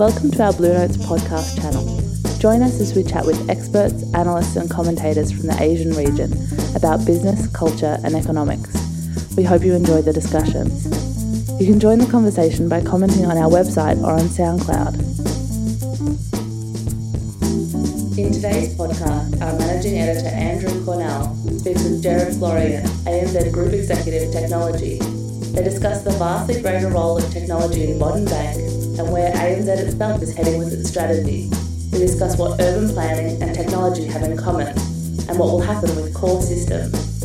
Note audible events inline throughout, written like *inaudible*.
Welcome to our Blue Notes podcast channel. Join us as we chat with experts, analysts, and commentators from the Asian region about business, culture, and economics. We hope you enjoy the discussions. You can join the conversation by commenting on our website or on SoundCloud. In today's podcast, our managing editor Andrew Cornell speaks with Gerard Florian, ANZ Group Executive Technology. They discuss the vastly greater role of technology in modern bank and where ANZ itself is heading with its strategy. We discuss what urban planning and technology have in common and what will happen with core systems.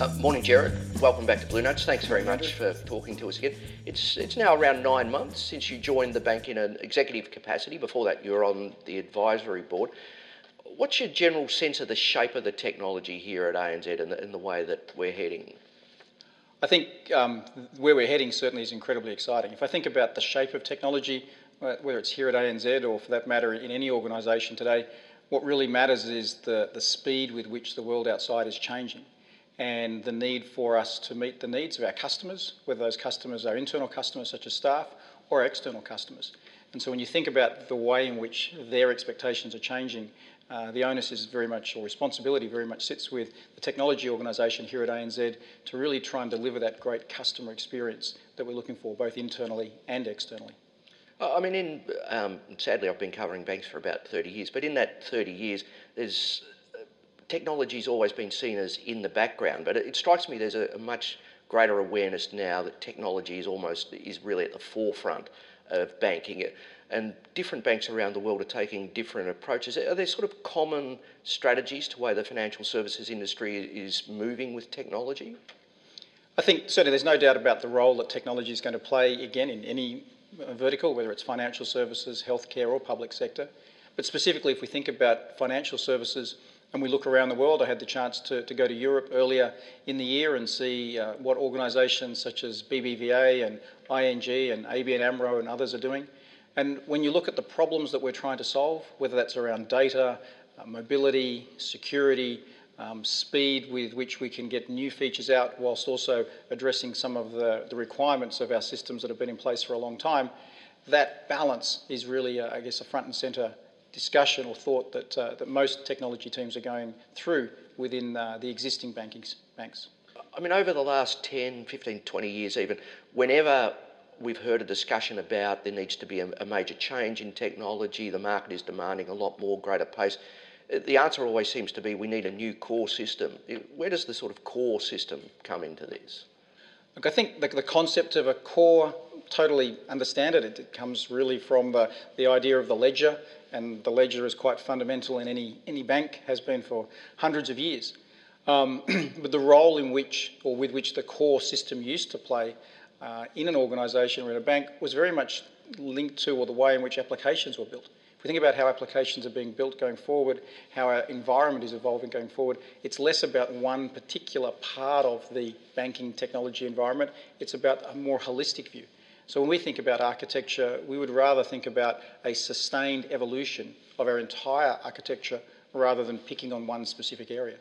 Uh, morning, Gerard. Welcome back to Blue Notes. Thanks very much for talking to us again. It's it's now around nine months since you joined the bank in an executive capacity. Before that, you were on the advisory board. What's your general sense of the shape of the technology here at ANZ and the, and the way that we're heading? I think um, where we're heading certainly is incredibly exciting. If I think about the shape of technology, uh, whether it's here at ANZ or for that matter in any organisation today, what really matters is the, the speed with which the world outside is changing and the need for us to meet the needs of our customers, whether those customers are internal customers such as staff or external customers. And so when you think about the way in which their expectations are changing, uh, the onus is very much, or responsibility very much sits with the technology organisation here at ANZ to really try and deliver that great customer experience that we're looking for, both internally and externally. I mean, in um, sadly, I've been covering banks for about 30 years, but in that 30 years, there's technology's always been seen as in the background, but it, it strikes me there's a, a, much greater awareness now that technology is almost is really at the forefront of banking. And different banks around the world are taking different approaches. Are there sort of common strategies to the way the financial services industry is moving with technology? I think certainly there's no doubt about the role that technology is going to play again in any uh, vertical, whether it's financial services, healthcare, or public sector. But specifically, if we think about financial services, and we look around the world. I had the chance to, to go to Europe earlier in the year and see uh, what organisations such as BBVA and ING and ABN AMRO and others are doing. And when you look at the problems that we're trying to solve, whether that's around data, uh, mobility, security, um, speed with which we can get new features out, whilst also addressing some of the, the requirements of our systems that have been in place for a long time, that balance is really, uh, I guess, a front and centre discussion or thought that, uh, that most technology teams are going through within uh, the existing banking banks. I mean, over the last 10, 15, 20 years, even, whenever we've heard a discussion about there needs to be a, a major change in technology, the market is demanding a lot more, greater pace, uh, the answer always seems to be we need a new core system. Where does the sort of core system come into this? Look, I think the, the concept of a core, totally understand it. it. Comes really from the, the idea of the ledger and the ledger is quite fundamental in any, any bank, has been for hundreds of years. Um, *clears throat* but the role in which, or with which the core system used to play uh, in an organisation or in a bank was very much linked to, or the way in which applications were built. If we think about how applications are being built going forward, how our environment is evolving going forward, it's less about one particular part of the banking technology environment, it's about a more holistic view. So when we think about architecture, we would rather think about a sustained evolution of our entire architecture rather than picking on one specific area.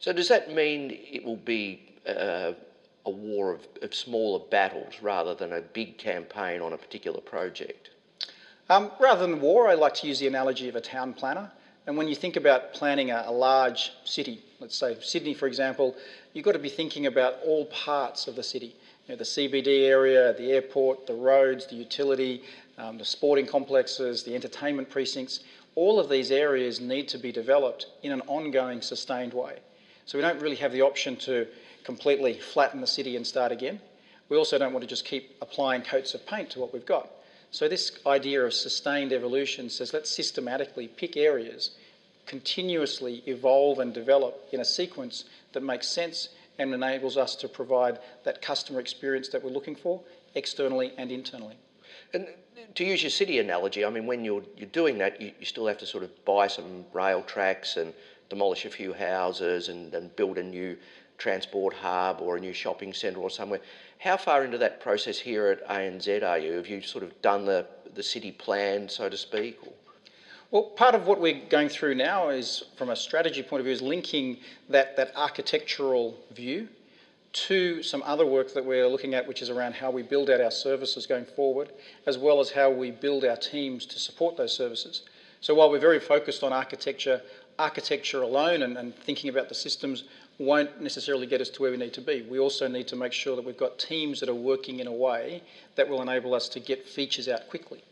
So does that mean it will be uh, a war of, of, smaller battles rather than a big campaign on a particular project? Um, rather than war, I like to use the analogy of a town planner. And when you think about planning a, a large city, let's say Sydney, for example, you've got to be thinking about all parts of the city you know, the CBD area, the airport, the roads, the utility, um, the sporting complexes, the entertainment precincts, all of these areas need to be developed in an ongoing, sustained way. So we don't really have the option to completely flatten the city and start again. We also don't want to just keep applying coats of paint to what we've got. So this idea of sustained evolution says let's systematically pick areas, continuously evolve and develop in a sequence that makes sense and enables us to provide that customer experience that we're looking for externally and internally. And to use your city analogy, I mean, when you're, you're doing that, you, you still have to sort of buy some rail tracks and demolish a few houses and, and build a new transport hub or a new shopping centre or somewhere. How far into that process here at ANZ are you? Have you sort of done the, the city plan, so to speak? Or? Well, part of what we're going through now is, from a strategy point of view, is linking that, that architectural view to some other work that we're looking at, which is around how we build out our services going forward, as well as how we build our teams to support those services. So while we're very focused on architecture, architecture alone and, and thinking about the systems won't necessarily get us to where we need to be. We also need to make sure that we've got teams that are working in a way that will enable us to get features out quickly.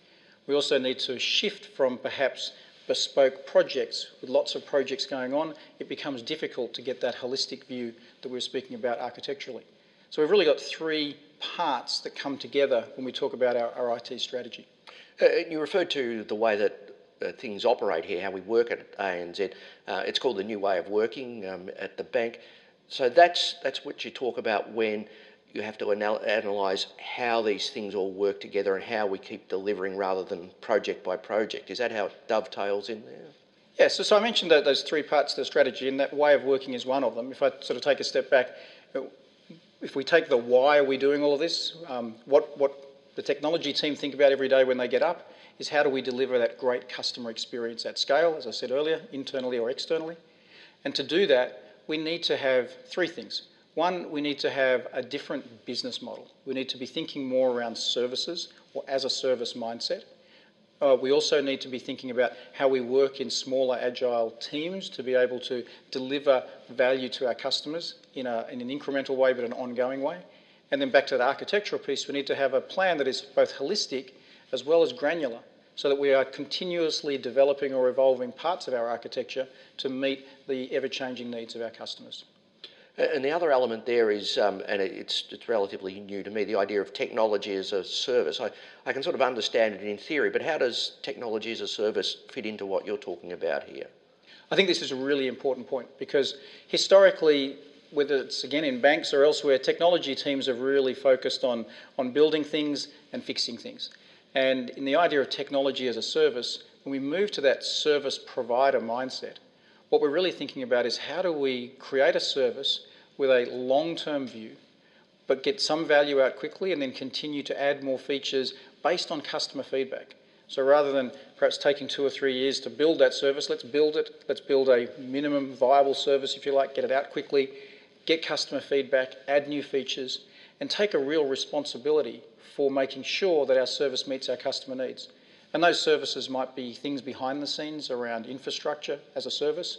We also need to shift from perhaps bespoke projects with lots of projects going on, it becomes difficult to get that holistic view that we are speaking about architecturally. So we've really got three parts that come together when we talk about our, our IT strategy. Uh, you referred to the way that uh, things operate here, how we work at ANZ. Uh, it's called the new way of working um, at the bank. So that's that's what you talk about when you have to anal- analyse how these things all work together and how we keep delivering rather than project by project. Is that how it dovetails in there? Yeah, so, so I mentioned that those three parts of the strategy, and that way of working is one of them. If I sort of take a step back, if we take the why are we doing all of this, um, what, what the technology team think about every day when they get up is how do we deliver that great customer experience at scale, as I said earlier, internally or externally. And to do that, we need to have three things. One, we need to have a different business model. We need to be thinking more around services or as a service mindset. Uh, we also need to be thinking about how we work in smaller, agile teams to be able to deliver value to our customers in, a, in an incremental way but an ongoing way. And then back to the architectural piece, we need to have a plan that is both holistic as well as granular so that we are continuously developing or evolving parts of our architecture to meet the ever changing needs of our customers. And the other element there is, um, and it's, it's relatively new to me, the idea of technology as a service. I, I can sort of understand it in theory, but how does technology as a service fit into what you're talking about here? I think this is a really important point because historically, whether it's again in banks or elsewhere, technology teams have really focused on, on building things and fixing things. And in the idea of technology as a service, when we move to that service provider mindset, what we're really thinking about is how do we create a service with a long term view, but get some value out quickly and then continue to add more features based on customer feedback. So rather than perhaps taking two or three years to build that service, let's build it. Let's build a minimum viable service, if you like, get it out quickly, get customer feedback, add new features, and take a real responsibility for making sure that our service meets our customer needs. And those services might be things behind the scenes around infrastructure as a service.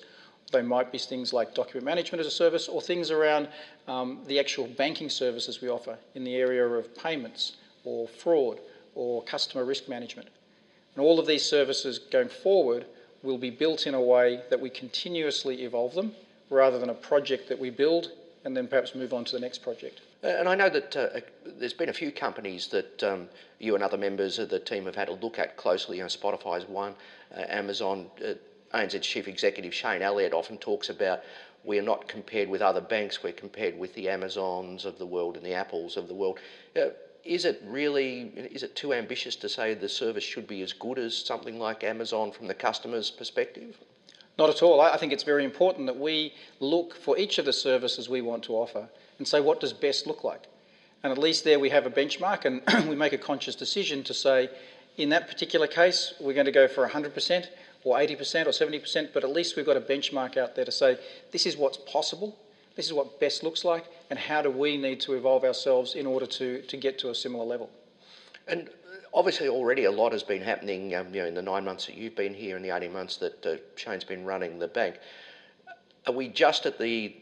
They might be things like document management as a service or things around um, the actual banking services we offer in the area of payments or fraud or customer risk management. And all of these services going forward will be built in a way that we continuously evolve them rather than a project that we build and then perhaps move on to the next project. Uh, and I know that uh, there's been a few companies that um, you and other members of the team have had a look at closely. You know, Spotify's one, uh, Amazon. Uh, ANZ's chief executive Shayne Elliott often talks about we're not compared with other banks, we're compared with the Amazons of the world and the Apples of the world. Uh, is it really, is it too ambitious to say the service should be as good as something like Amazon from the customer's perspective? Not at all. I think it's very important that we look for each of the services we want to offer and say, what does best look like? And at least there we have a benchmark and *clears throat* we make a conscious decision to say, in that particular case, we're going to go for 100% or 80% or 70%, but at least we've got a benchmark out there to say, this is what's possible, this is what best looks like, and how do we need to evolve ourselves in order to, to get to a similar level. And obviously already a lot has been happening um, you know, in the nine months that you've been here and the 18 months that uh, Shayne's been running the bank. Are we just at the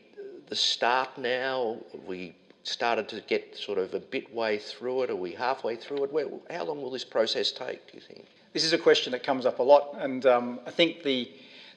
the start now? we started to get sort of a bit way through it? Are we halfway through it? Where, how long will this process take, do you think? This is a question that comes up a lot, and um, I think the,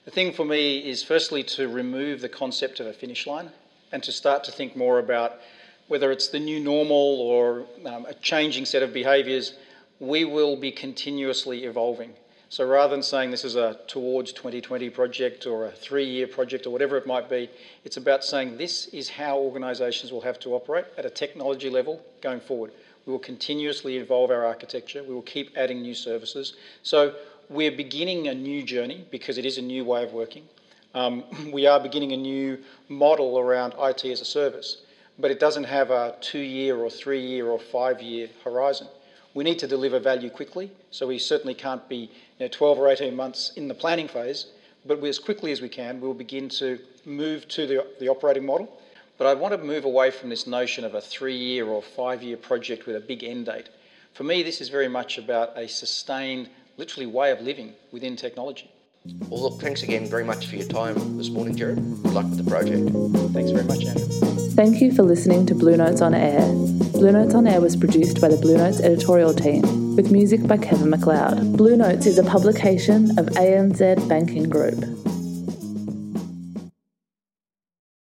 the thing for me is firstly to remove the concept of a finish line and to start to think more about whether it's the new normal or um, a changing set of behaviours, we will be continuously evolving. So rather than saying this is a towards 2020 project or a three year project or whatever it might be, it's about saying this is how organisations will have to operate at a technology level going forward. We will continuously evolve our architecture, we will keep adding new services. So we're beginning a new journey because it is a new way of working. Um, *clears throat* we are beginning a new model around IT as a service, but it doesn't have a two year or three year or five year horizon. We need to deliver value quickly, so we certainly can't be you know, 12 or 18 months in the planning phase, but as quickly as we can, we'll begin to move to the, the operating model. But I want to move away from this notion of a three year or five year project with a big end date. For me, this is very much about a sustained, literally, way of living within technology. Well, look, thanks again very much for your time this morning, Gerard. Good luck with the project. Thanks very much, Andrew. Thank you for listening to Blue Notes on Air. Blue Notes on Air was produced by the Blue Notes editorial team, with music by Kevin MacLeod. Blue Notes is a publication of ANZ Banking Group.